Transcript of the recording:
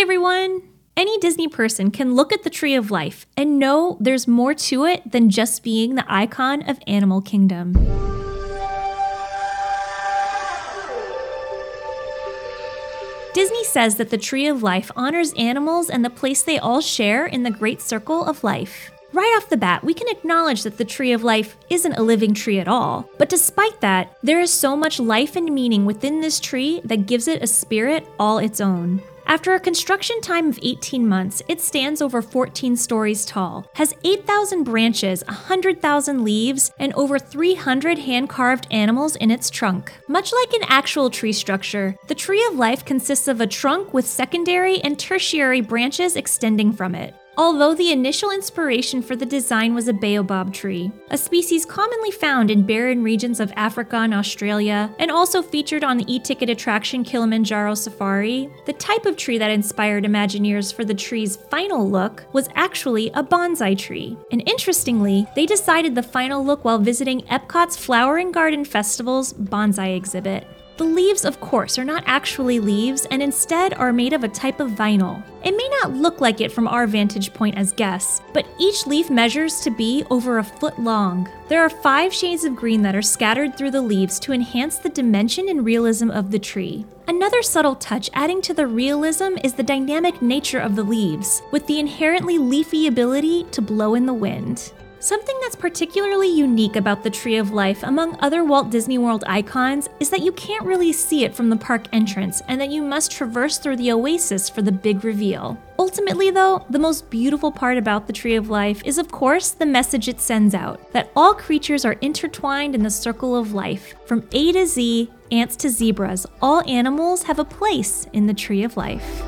Everyone! Any Disney person can look at the Tree of Life and know there's more to it than just being the icon of Animal Kingdom. Disney says that the Tree of Life honors animals and the place they all share in the great circle of life. Right off the bat, we can acknowledge that the Tree of Life isn't a living tree at all. But despite that, there is so much life and meaning within this tree that gives it a spirit all its own. After a construction time of 18 months, it stands over 14 stories tall, has 8,000 branches, 100,000 leaves, and over 300 hand carved animals in its trunk. Much like an actual tree structure, the Tree of Life consists of a trunk with secondary and tertiary branches extending from it. Although the initial inspiration for the design was a baobab tree, a species commonly found in barren regions of Africa and Australia, and also featured on the e ticket attraction Kilimanjaro Safari, the type of tree that inspired Imagineers for the tree's final look was actually a bonsai tree. And interestingly, they decided the final look while visiting Epcot's Flower and Garden Festival's bonsai exhibit. The leaves, of course, are not actually leaves and instead are made of a type of vinyl. It may not look like it from our vantage point as guests, but each leaf measures to be over a foot long. There are five shades of green that are scattered through the leaves to enhance the dimension and realism of the tree. Another subtle touch adding to the realism is the dynamic nature of the leaves, with the inherently leafy ability to blow in the wind. Something that's particularly unique about the Tree of Life among other Walt Disney World icons is that you can't really see it from the park entrance and that you must traverse through the oasis for the big reveal. Ultimately, though, the most beautiful part about the Tree of Life is, of course, the message it sends out that all creatures are intertwined in the circle of life. From A to Z, ants to zebras, all animals have a place in the Tree of Life.